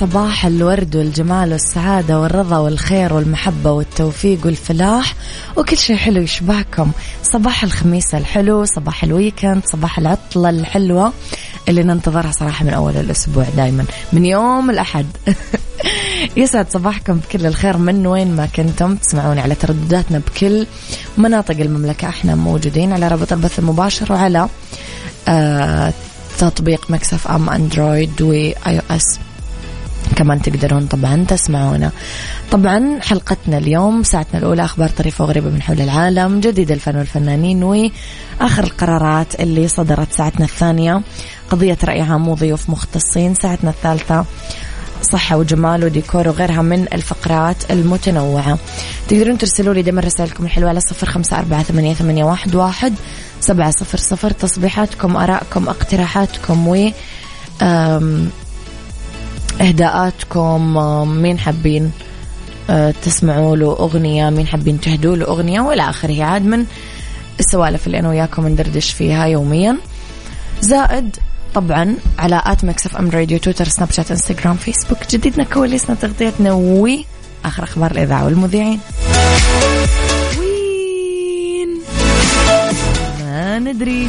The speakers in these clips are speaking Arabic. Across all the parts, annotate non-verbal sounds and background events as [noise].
صباح الورد والجمال والسعادة والرضا والخير والمحبة والتوفيق والفلاح. وكل شيء حلو يشبهكم. صباح الخميس الحلو صباح الويكند صباح العطلة الحلوة اللي ننتظرها صراحة من أول الأسبوع دايما. من يوم الأحد. [laughs] يسعد صباحكم بكل الخير من وين ما كنتم. تسمعوني على تردداتنا بكل مناطق المملكة. إحنا موجودين على رابط البث المباشر وعلى آه تطبيق Mix FM أندرويد و iOS كمان تقدرون طبعا تسمعونا. طبعا حلقتنا اليوم ساعتنا الأولى أخبار طريفة وغريبة من حول العالم جديد الفن والفنانين وآخر القرارات اللي صدرت ساعتنا الثانية. قضية رأي عام وضيوف مختصين ساعتنا الثالثة صحة وجمال وديكور وغيرها من الفقرات المتنوعة. تقدرون ترسلوا لي دائما رسائلكم الحلوة على صفر خمسة أربعة ثمانية, ثمانية واحد, واحد سبعة صفر صفر تصبيحاتكم أراءكم اقتراحاتكم و إهداءاتكم مين حابين آه، تسمعوا له أغنية مين حابين تهدوا له أغنية وإلى آخره. عاد من السوالف اللي أنا وياكم ندردش فيها يوميا. زائد طبعا على at Mix FM Radio تويتر سناب شات إنستغرام فيسبوك جديدنا كواليسنا تغطيتنا وآخر أخبار الإذاعة والمذيعين. وين؟ ما ندري.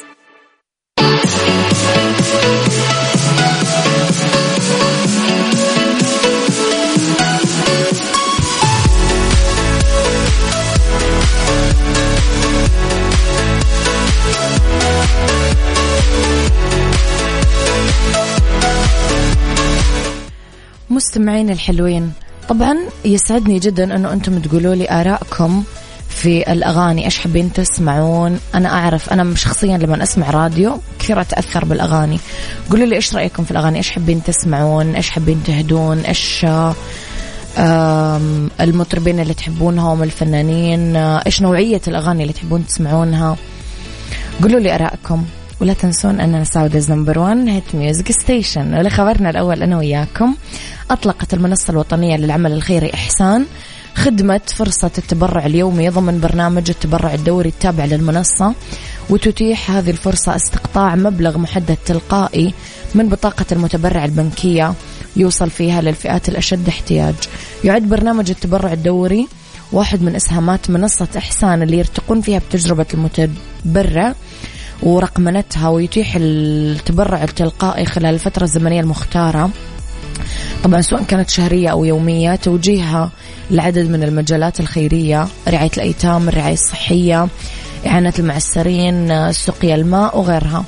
مستمعين الحلوين طبعا يسعدني جدا إنه أنتم تقولوا لي آرائكم في الأغاني إيش حابين تسمعون؟ أنا أعرف أنا شخصيا لما أسمع راديو كثير أتأثر بالأغاني. قولوا لي إيش رأيكم في الأغاني؟ إيش حابين تسمعون؟ إيش حابين تهدون؟ إيش المطربين اللي تحبونهم الفنانين؟ إيش نوعية الأغاني اللي تحبون تسمعونها؟ قولوا لي آرائكم. ولا تنسون أننا Saudi's number 1 hit music station ولخبرنا الأول أنا وياكم أطلقت المنصة الوطنية للعمل الخيري إحسان. خدمة فرصة التبرع اليومي ضمن برنامج التبرع الدوري التابع للمنصة. وتتيح هذه الفرصة استقطاع مبلغ محدد تلقائي من بطاقة المتبرع البنكية. يوصل فيها للفئات الأشد احتياج. يعد برنامج التبرع الدوري واحد من إسهامات منصة إحسان اللي يرتقون فيها بتجربة المتبرع. ورقمنتها ويتيح التبرع التلقائي خلال الفترة الزمنية المختارة. طبعا سواء كانت شهرية أو يومية توجيهها لعدد من المجالات الخيرية رعاية الأيتام الرعاية الصحية إعانة المعسرين سقيا الماء وغيرها.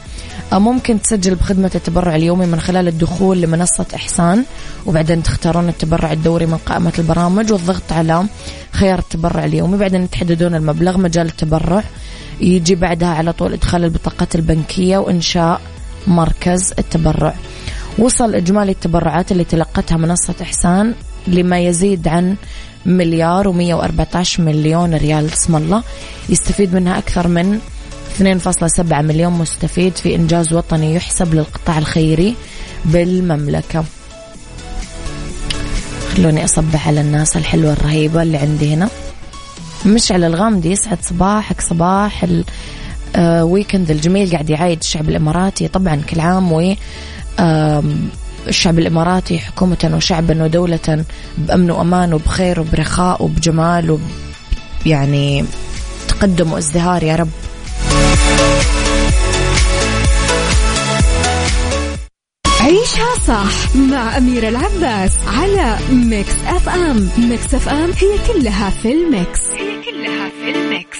ممكن تسجل بخدمة التبرع اليومي من خلال الدخول لمنصة إحسان وبعدين تختارون التبرع الدوري من قائمة البرامج والضغط على خيار التبرع اليومي. بعدين تحددون المبلغ مجال التبرع يجي بعدها على طول إدخال البطاقات البنكية وإنشاء مركز التبرع. وصل إجمالي التبرعات اللي تلقتها منصة إحسان لما يزيد عن مليار و114 مليون ريال. اسم الله. يستفيد منها أكثر من 2.7 مليون مستفيد في إنجاز وطني يحسب للقطاع الخيري بالمملكة. خلوني أصبح على الناس الحلوة الرهيبة اللي عندي هنا. مشعل الغامدي يسعد صباحك صباح ال weekend آه، الجميل قاعد يعايد الشعب الإماراتي طبعا كل عام و الشعب الإماراتي حكومة وشعبا ودولة بأمن وأمان وبخير وبرخاء وبجمال وب يعني تقدم وازدهار يا رب. عيشها صح مع أميرة العباس على Mix FM. Mix FM هي كلها في ال mix. هي كلها في ال mix.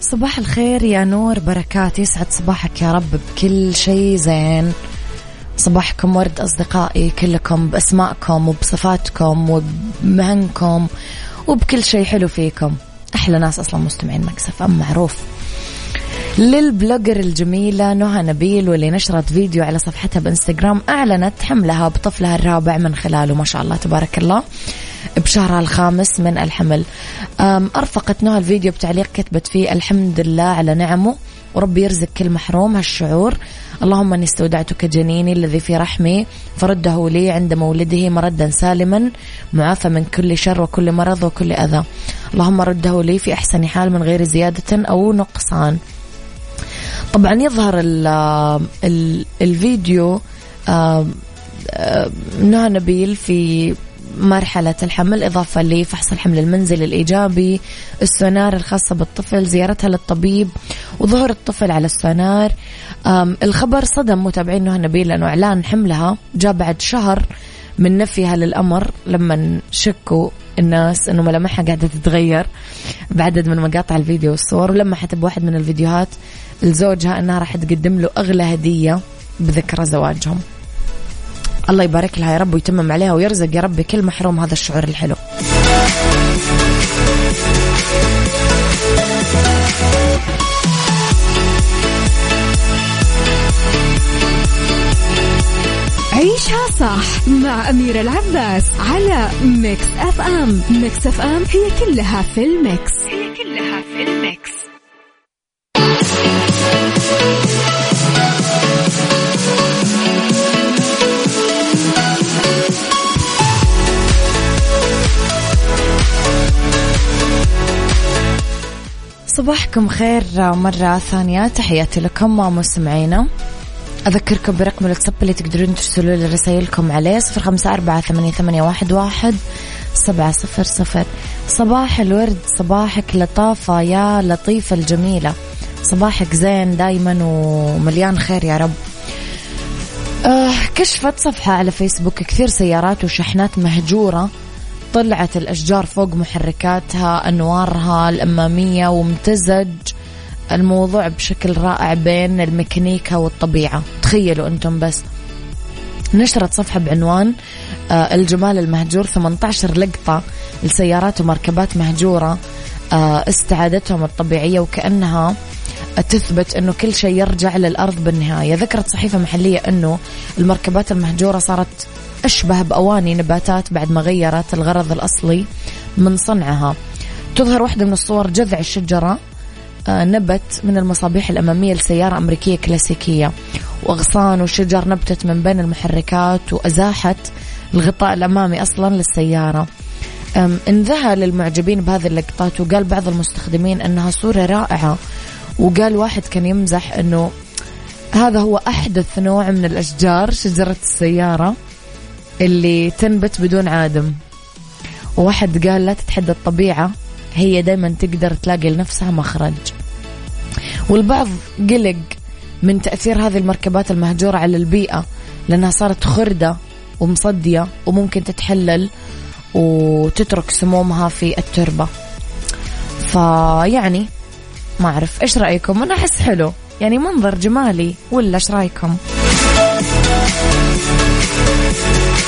صباح الخير يا نور بركات يسعد صباحك يا رب بكل شيء زين. صباحكم ورد أصدقائي كلكم بأسمائكم وبصفاتكم وبمهنكم وبكل شيء حلو فيكم. أحلى ناس أصلا مستمعين Mix FM معروف. للبلوجر الجميلة نهى نبيل واللي نشرت فيديو على صفحتها بإنستغرام أعلنت حملها بطفلها الرابع من خلاله ما شاء الله تبارك الله بشهرها الخامس من الحمل. أرفقت نهى الفيديو بتعليق كتبت فيه الحمد لله على نعمه وربي يرزق كل محروم هالشعور. اللهم إني استودعتك جنيني الذي في رحمي فرده لي عند مولده مردا سالما معافى من كل شر وكل مرض وكل أذى. اللهم رده لي في أحسن حال من غير زيادة أو نقصان. طبعا يظهر ال ال الفيديو نهى نبيل في مرحلة الحمل إضافة لفحص الحمل المنزلي الإيجابي السونار الخاصة بالطفل زيارتها للطبيب وظهور الطفل على السونار. الخبر صدم متابعين نهى نبيل لأنه إعلان حملها جاء بعد شهر من نفيها للأمر لما شكوا الناس إنه ملامحها قاعدة تتغير بعدد من مقاطع الفيديو والصور ولمحت بواحد من الفيديوهات لزوجها أنها راح تقدم له أغلى هدية بذكرى زواجهم. الله يبارك لها يا رب ويتمم عليها ويرزق يا رب كل محروم هذا الشعور الحلو. عيشها صح مع أميرة العباس على Mix FM Mix FM هي كلها في ال mix صباحكم خير مرة ثانية. تحياتي لكم مستمعينا أذكركم برقم الواتساب اللي تقدرون ترسلوا لي رسائلكم عليه صفر خمسة أربعة ثمانية, واحد سبعة صفر صفر. صباح الورد صباحك لطافة يا لطيفة الجميلة. صباحك زين دايما ومليان خير يا رب. آه كشفت صفحة على فيسبوك كثير سيارات وشحنات مهجورة. طلعت الأشجار فوق محركاتها أنوارها الأمامية وامتزج الموضوع بشكل رائع بين الميكانيكا والطبيعة. تخيلوا أنتم بس. نشرت صفحة بعنوان آه، الجمال المهجور 18 لقطة لسيارات ومركبات مهجورة آه، استعادتهم الطبيعية وكأنها تثبت أنه كل شيء يرجع للأرض بالنهاية. ذكرت صحيفة محلية أنه المركبات المهجورة صارت أشبه بأواني نباتات بعد ما غيرت الغرض الأصلي من صنعها. تظهر واحدة من الصور جذع الشجرة آه، نبت من المصابيح الأمامية لسيارة أمريكية كلاسيكية. وأغصان وشجر نبتت من بين المحركات وأزاحت الغطاء الأمامي أصلا للسيارة. انذهل المعجبين بهذه اللقطات وقال بعض المستخدمين أنها صورة رائعة. وقال واحد كان يمزح أنه هذا هو أحدث نوع من الأشجار شجرة السيارة. اللي تنبت بدون عادم. وواحد قال لا تتحدى الطبيعة هي دايما تقدر تلاقي لنفسها مخرج. والبعض قلق من تأثير هذه المركبات المهجورة على البيئة لأنها صارت خردة ومصدية وممكن تتحلل وتترك سمومها في التربة. فيعني ما أعرف إيش رأيكم؟ أنا أحس حلو. يعني منظر جمالي ولا إيش رأيكم؟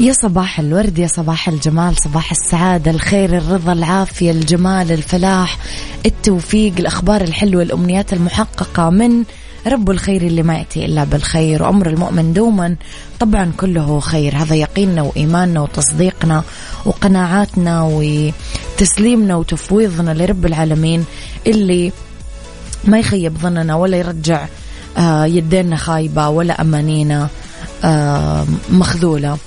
يا صباح الورد يا صباح الجمال صباح السعادة الخير الرضا العافية الجمال الفلاح التوفيق الأخبار الحلوة الأمنيات المحققة من رب الخير اللي ما يأتي إلا بالخير. وأمر المؤمن دوما طبعا كله خير. هذا يقيننا وإيماننا وتصديقنا وقناعاتنا وتسليمنا وتفويضنا لرب العالمين اللي ما يخيب ظننا ولا يرجع آه، يدينا خايبة ولا أمانينا آه، مخذولة.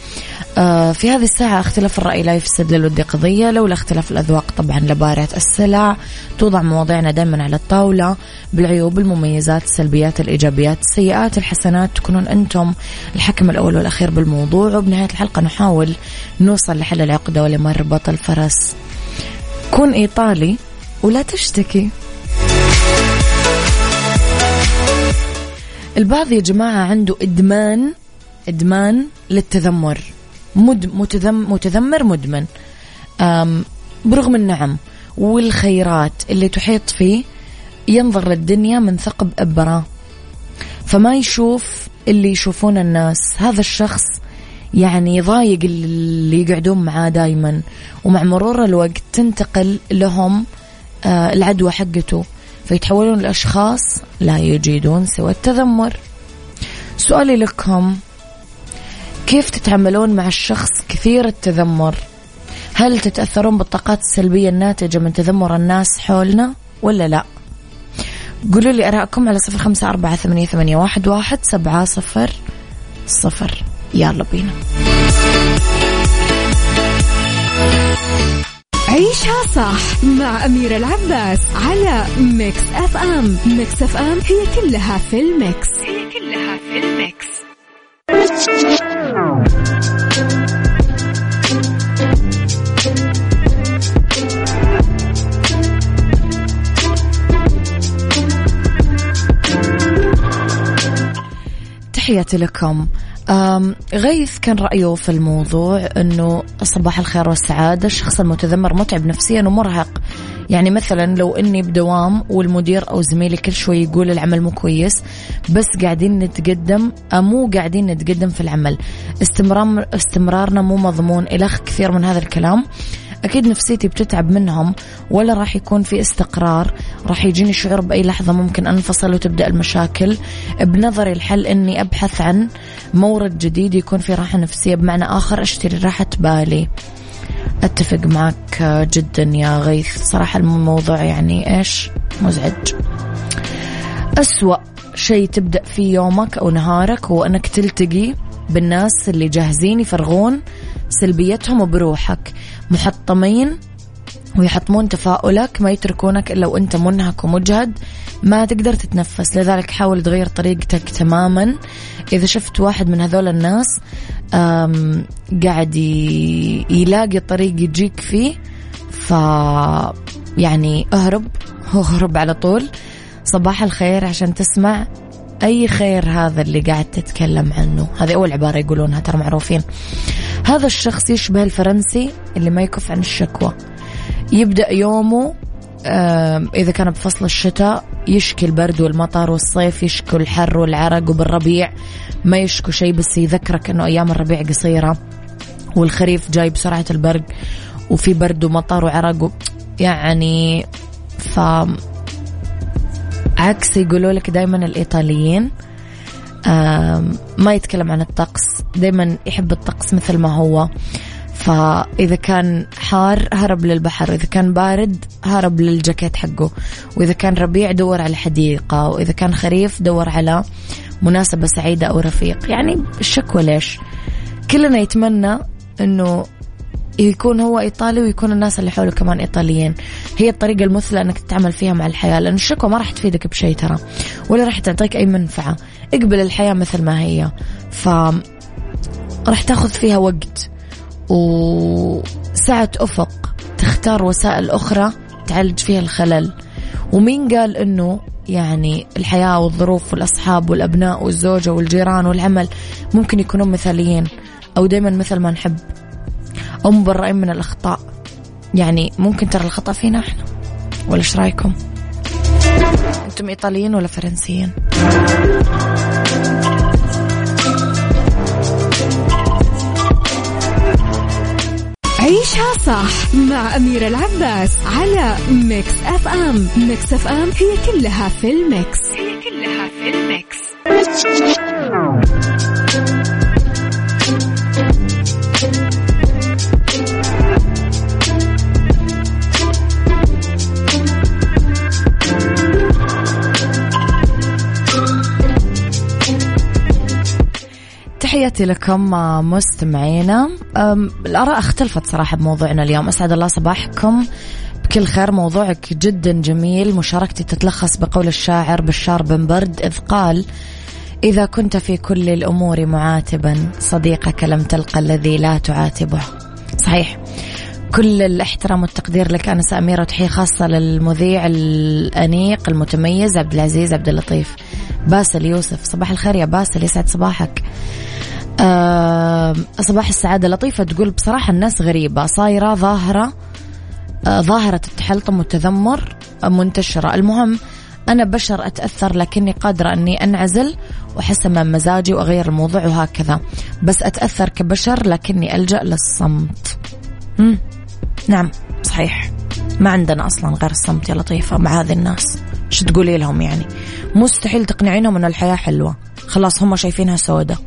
في هذه الساعة اختلاف الرأي لا يفسد للود قضية لولا اختلاف الأذواق طبعا لبارة السلع. توضع مواضيعنا دائما على الطاولة. بالعيوب المميزات السلبيات الإيجابيات السيئات الحسنات تكونون أنتم الحكم الأول والأخير بالموضوع. وبنهاية الحلقة نحاول نوصل لحل العقدة ولمربط الفرس كن إيطالي ولا تشتكي. البعض يا جماعة عنده إدمان إدمان للتذمر. مد متذم متذمر مدمن. برغم النعم والخيرات اللي تحيط فيه ينظر للدنيا من ثقب أبرة. فما يشوف اللي يشوفون الناس. هذا الشخص يعني يضايق اللي يقعدون معاه دايما. ومع مرور الوقت تنتقل لهم آه، العدوى حقته. فيتحولون لأشخاص لا يجيدون سوى التذمر. سؤالي لكم كيف تتعاملون مع الشخص كثير التذمر؟ هل تتأثرون بالطاقات السلبية الناتجة من تذمر الناس حولنا ولا لا؟ قولوا لي أراءكم على صفر خمسة أربعة ثمانية, ثمانية واحد, واحد سبعة صفر صفر. يلا بينا. عيشها صح مع أميرة العباس على Mix FM. Mix FM هي كلها في ال mix. هي كلها في ال mix. تحياتي لكم. غيث كان رأيه في الموضوع أنه صباح الخير والسعادة الشخص المتذمر متعب نفسيا ومرهق. يعني مثلا لو إني بدوام والمدير أو زميلي كل شوي يقول العمل مو كويس بس قاعدين نتقدم مو قاعدين نتقدم في العمل. استمرار استمرارنا مو مضمون إلخ كثير من هذا الكلام. أكيد نفسيتي بتتعب منهم ولا راح يكون في استقرار. راح يجيني شعور بأي لحظة ممكن أنفصل وتبدأ المشاكل. بنظري الحل أني أبحث عن مورد جديد يكون في راحة نفسية. بمعنى آخر أشتري راحة بالي. أتفق معك جدا يا غيث. صراحة الموضوع يعني إيش؟ مزعج. أسوأ شيء تبدأ فيه يومك أو نهارك هو أنك تلتقي بالناس اللي جاهزين يفرغون سلبيتهم بروحك محطمين ويحطمون تفاؤلك ما يتركونك إلا وأنت منهك ومجهد ما تقدر تتنفس. لذلك حاول تغير طريقتك تماما. إذا شفت واحد من هذول الناس قاعد يلاقي طريق يجيك فيه ف يعني اهرب اهرب على طول. صباح الخير عشان تسمع. أي خير هذا اللي قاعد تتكلم عنه؟ هذه أول عبارة يقولونها ترى معروفين. هذا الشخص يشبه الفرنسي اللي ما يكف عن الشكوى. يبدأ يومه إذا كان بفصل الشتاء يشكي البرد والمطر والصيف يشكو الحر والعرق وبالربيع. ما يشكو شيء بس يذكرك أنه أيام الربيع قصيرة والخريف جاي بسرعة البرق وفي برد ومطر وعرق. يعني ف عكس يقولوا لك دائما الإيطاليين ما يتكلم عن الطقس دائما يحب الطقس مثل ما هو. فإذا كان حار هرب للبحر إذا كان بارد هرب للجاكيت حقه وإذا كان ربيع دور على حديقة وإذا كان خريف دور على مناسبة سعيدة أو رفيق. يعني الشكوى ليش؟ كلنا يتمنى أنه يكون هو إيطالي ويكون الناس اللي حوله كمان إيطاليين. هي الطريقة المثلى أنك تتعامل فيها مع الحياة لأن الشكوى ما راح تفيدك بشيء ترى ولا راح تعطيك أي منفعة. اقبل الحياة مثل ما هي. ف راح تاخذ فيها وقت. سعة أفق. تختار وسائل أخرى تعالج فيها الخلل. ومين قال أنه يعني الحياة والظروف والأصحاب والأبناء والزوجة والجيران والعمل ممكن يكونون مثاليين؟ أو دايما مثل ما نحب. أو مبرئين من الأخطاء. يعني ممكن ترى الخطأ فينا إحنا. ولا إيش رأيكم؟ أنتم إيطاليين ولا فرنسيين؟ عيشها صح مع أميرة العباس على Mix FM Mix FM هي كلها في ال mix. هي كلها في ال mix. تحياتي لكم مستمعينا. الآراء اختلفت صراحة بموضوعنا اليوم. أسعد الله صباحكم. بكل خير موضوعك جدا جميل. مشاركتي تتلخص بقول الشاعر بشار بن برد إذ قال إذا كنت في كل الأمور معاتبا صديقك لم تلقى الذي لا تعاتبه. صحيح. كل الاحترام والتقدير لك أنا سأميرة وتحية خاصة للمذيع الأنيق المتميز عبد العزيز عبد اللطيف. باسل يوسف صباح الخير يا باسل يسعد صباحك. آه صباح السعادة لطيفة تقول بصراحة الناس غريبة. صايرة ظاهرة آه ظاهرة التحلطم والتذمر منتشرة. المهم أنا بشر أتأثر لكني قادرة أني أنعزل وأحس من مزاجي وأغير الموضوع وهكذا. بس أتأثر كبشر لكني ألجأ للصمت. مم. نعم صحيح. ما عندنا أصلا غير الصمت يا لطيفة مع هذه الناس. شو تقولي لهم يعني؟ مستحيل تقنعينهم أن الحياة حلوة. خلاص هم شايفينها سودة.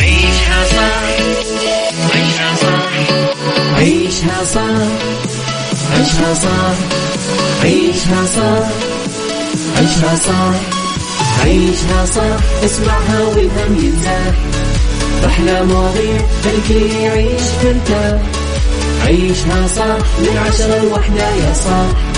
عيشها صح عيشها صح عيشها صح عيشها صح عيشها صح عيشها صح عيشها صح اسمعها والهم ينزاح أحلى مواضيع الكل يعيش ترتاح عيشها صح من عشرة لوحدة يا صاح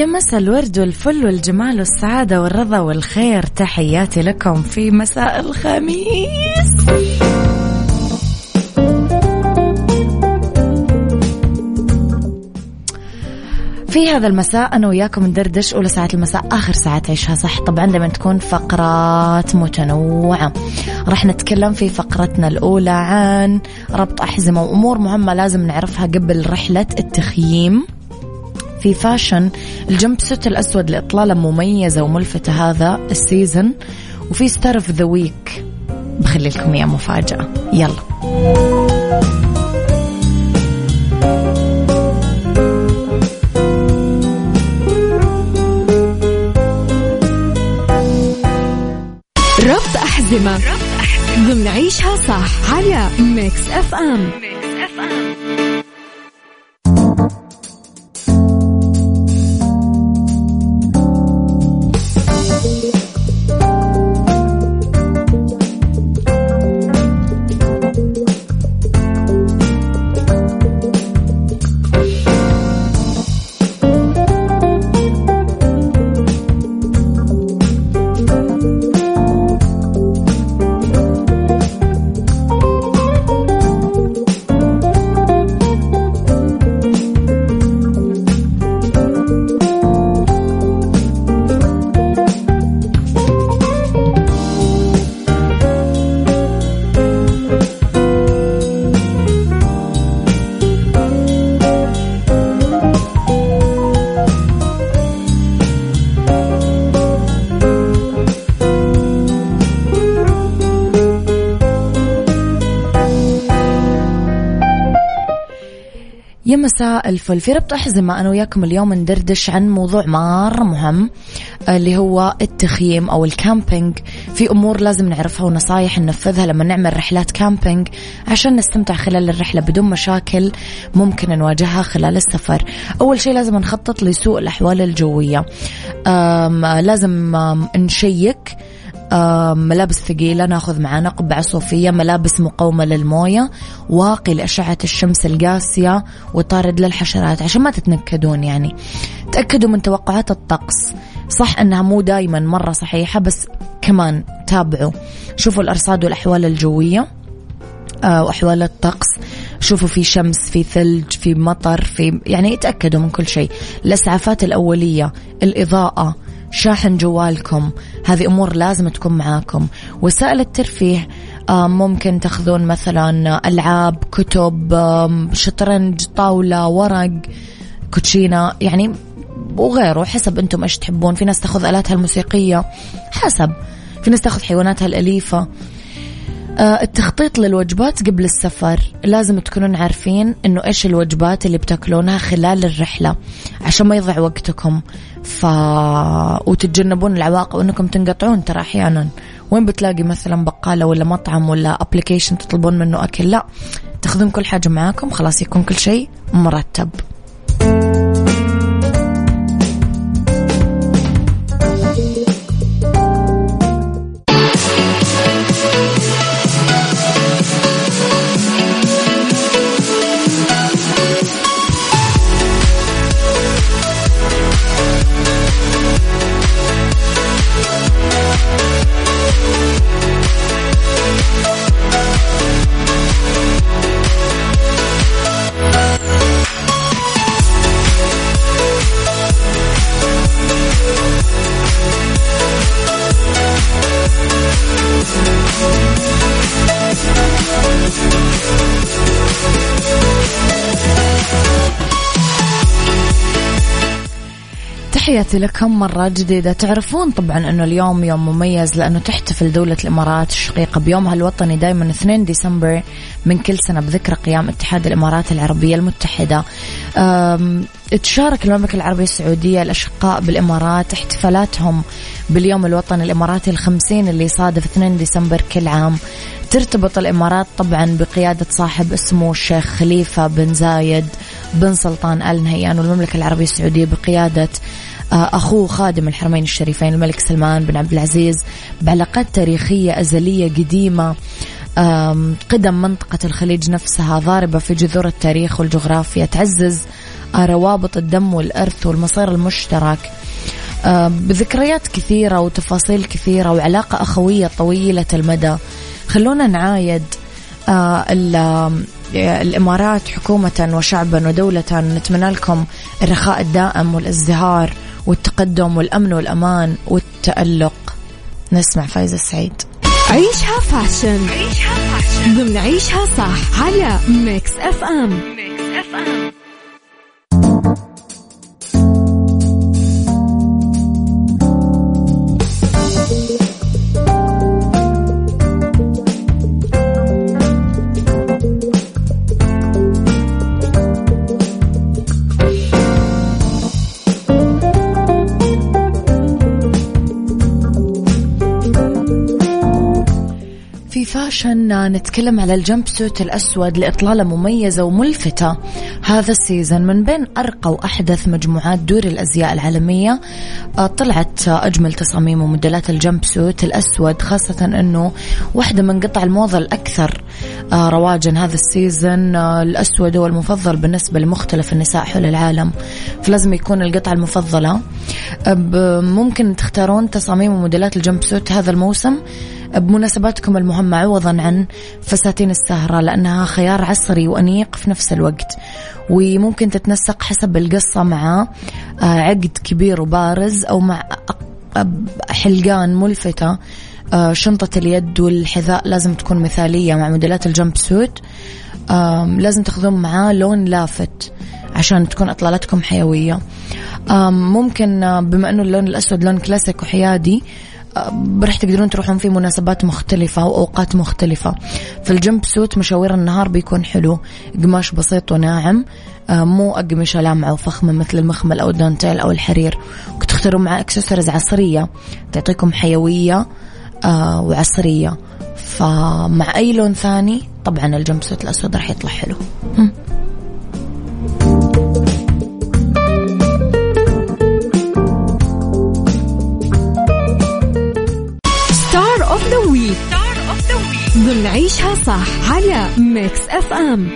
يا مساء الورد والفل والجمال والسعادة والرضا والخير. تحياتي لكم في مساء الخميس. في هذا المساء أنا وياكم ندردش أولى ساعات المساء آخر ساعات عيشها صح. طبعا دائما تكون فقرات متنوعة. راح نتكلم في فقرتنا الأولى عن ربط أحزمة وأمور مهمة لازم نعرفها قبل رحلة التخييم. في fashion ال jumpsuit الأسود لإطلالة مميزة وملفتة هذا ال season وفي star of the week. بخلي لكم إياه مفاجأة. يلا. ربط أحزمة. ضمن عيشها صح. على ميكس أف أم الفل. في ربط أحزمة أنا وياكم اليوم ندردش عن موضوع مرة مهم اللي هو التخييم أو ال camping. في أمور لازم نعرفها ونصايح ننفذها لما نعمل رحلات camping عشان نستمتع خلال الرحلة بدون مشاكل ممكن نواجهها خلال السفر. أول شيء لازم نخطط لسوء الأحوال الجوية. لازم نشيك ملابس ثقيلة ناخذ معنا قبعة صوفية ملابس مقاومة للموية واقي لأشعة الشمس القاسية وطارد للحشرات عشان ما تتنكدون يعني. تأكدوا من توقعات الطقس. صح أنها مو دايما مرة صحيحة بس كمان تابعوا. شوفوا الأرصاد والأحوال الجوية آه، وأحوال الطقس. شوفوا في شمس في ثلج في مطر في يعني تأكدوا من كل شيء. الإسعافات الأولية الإضاءة شاحن جوالكم. هذه أمور لازم تكون معاكم. وسائل الترفيه ممكن تاخذون مثلا ألعاب كتب شطرنج طاولة ورق كوتشينة يعني وغيره حسب أنتم إيش تحبون. في ناس تاخذ آلاتها الموسيقية حسب. في ناس تاخذ حيواناتها الأليفة. التخطيط للوجبات قبل السفر. لازم تكونون عارفين إنه إيش الوجبات اللي بتاكلونها خلال الرحلة عشان ما يضيع وقتكم. ف وتتجنبون العواقب انكم تنقطعون ترى أحيانا. وين بتلاقي مثلا بقالة ولا مطعم ولا ابلكيشن تطلبون منه أكل؟ لا تاخذون كل حاجة معاكم خلاص يكون كل شيء مرتب. تحياتي لكم مرة جديدة. تعرفون طبعا أنه اليوم يوم مميز لأنه تحتفل دولة الإمارات الشقيقة بيومها الوطني دائما 2 ديسمبر من كل سنة بذكرى قيام اتحاد الإمارات العربية المتحدة. تشارك المملكة العربية السعودية الأشقاء بالإمارات. احتفالاتهم باليوم الوطني الإماراتي الخمسين اللي يصادف 2 ديسمبر كل عام. ترتبط الإمارات طبعا بقيادة صاحب اسمه الشيخ خليفة بن زايد بن سلطان آل نهيان والمملكة العربية السعودية بقيادة أخوه خادم الحرمين الشريفين الملك سلمان بن عبد العزيز بعلاقات تاريخية أزلية قديمة قدم منطقة الخليج نفسها ضاربة في جذور التاريخ والجغرافيا تعزز روابط الدم والإرث والمصير المشترك. بذكريات كثيرة وتفاصيل كثيرة وعلاقة أخوية طويلة المدى. خلونا نعايد آه، الإمارات حكومة وشعبا ودولة. نتمنى لكم الرخاء الدائم والازدهار. والتقدم والأمن والأمان والتألق. نسمع فايزة السعيد عيشها fashion. عيشها fashion. ضمن عيشها صح على Mix FM. Mix FM. fashion نتكلم على ال jumpsuit الأسود لإطلالة مميزة وملفتة. هذا ال season من بين أرقى وأحدث مجموعات دور الأزياء العالمية. آه، طلعت أجمل تصاميم وموديلات ال jumpsuit الأسود خاصة أنه واحدة من قطع الموضة الأكثر. آه، رواجا هذا ال season آه، الأسود هو المفضل بالنسبة لمختلف النساء حول العالم فلازم يكون القطعة المفضلة. ممكن تختارون تصاميم وموديلات ال jumpsuit هذا الموسم. بمناسباتكم المهمة عوضا عن فساتين السهرة لأنها خيار عصري وأنيق في نفس الوقت. وممكن تتنسق حسب القصة مع آه، عقد كبير وبارز أو مع حلقان ملفتة آه، شنطة اليد والحذاء لازم تكون مثالية مع موديلات الجمب سوت. لازم تاخذون معاه لون لافت عشان تكون إطلالتكم حيوية. ممكن آه، بما إنه اللون الأسود لون كلاسيك وحيادي راح تقدرون تروحون في مناسبات مختلفة وأوقات مختلفة. في ال jumpsuit مشاوير النهار بيكون حلو. قماش بسيط وناعم. آه، مو أقمشة لامعة وفخمة مثل المخمل أو الدانتيل أو الحرير. تختاروا مع اكسسوارز عصرية. تعطيكم حيوية آه، وعصرية. فمع أي لون ثاني طبعا ال jumpsuit الأسود راح يطلع حلو. ضمن صح على ميكس اف ام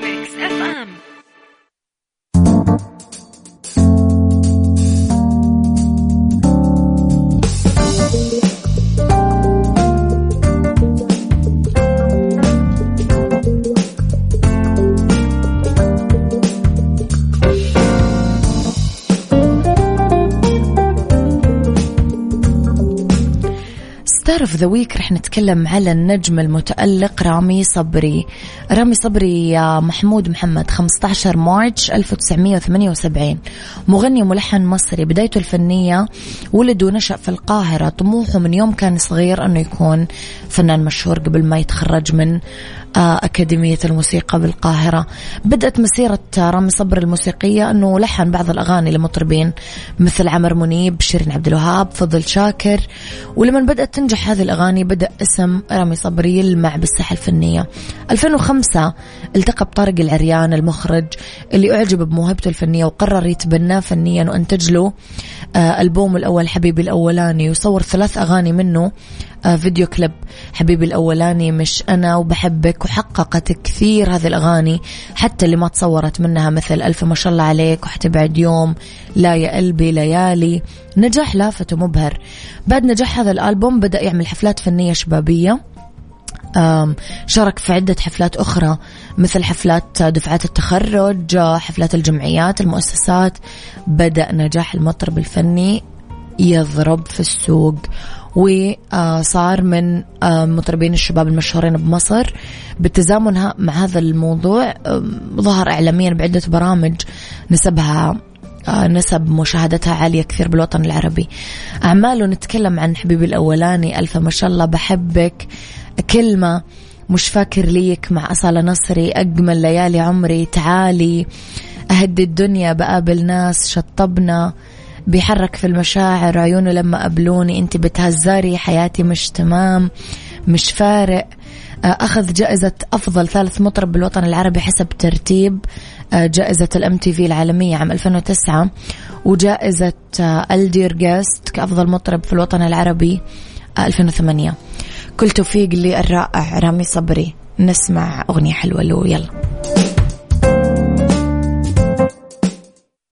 of the week رح نتكلم على النجم المتألق رامي صبري. رامي صبري محمود محمد 15 March 1978 مغني وملحن مصري. بدايته الفنية ولد ونشأ في القاهرة. طموحه من يوم كان صغير أنه يكون فنان مشهور قبل ما يتخرج من أكاديمية الموسيقى بالقاهرة. بدأت مسيرة رامي صبري الموسيقية أنه لحن بعض الأغاني لمطربين مثل عمر منيب شيرين عبد الوهاب فضل شاكر. ولما بدأت تنجح هذه الأغاني بدأ اسم رامي صبري يلمع بالساحة الفنية. 2005 التقى بطارق العريان المخرج اللي أعجب بموهبته الفنية وقرر يتبناه فنيا وأنتج له آه، ألبوم الأول حبيبي الأولاني. وصور ثلاث أغاني منه فيديو كليب. حبيبي الأولاني مش أنا وبحبك وحققت كثير هذه الأغاني حتى اللي ما تصورت منها مثل ألف ما شاء الله عليك وحتبعد يوم لا يا قلبي ليالي نجاح لافت ومبهر بعد نجاح هذا الألبوم بدأ يعمل حفلات فنية شبابية. شارك في عدة حفلات أخرى مثل حفلات دفعات التخرج حفلات الجمعيات المؤسسات. بدأ نجاح المطرب الفني يضرب في السوق. وصار من مطربين الشباب المشهورين بمصر بالتزامن مع هذا الموضوع. ظهر إعلاميا بعدة برامج نسبها آه، نسب مشاهدتها عالية كثير بالوطن العربي. أعماله نتكلم عن حبيبي الأولاني ألف ما شاء الله بحبك. كلمة مش فاكر ليك مع أصالة نصري أجمل ليالي عمري تعالي. أهدي الدنيا بقابل ناس شطبنا. بيحرك في المشاعر عيونه لما قبلوني انت بتهزري حياتي مش تمام مش فارق. آه، أخذ جائزة أفضل ثالث مطرب بالوطن العربي حسب ترتيب آه، جائزة ال MTV العالمية عام 2009 وجائزة آه، ال Dear Guest كأفضل مطرب في الوطن العربي 2008 كل توفيق للرائع رامي صبري. نسمع أغنية حلوة له. يلا.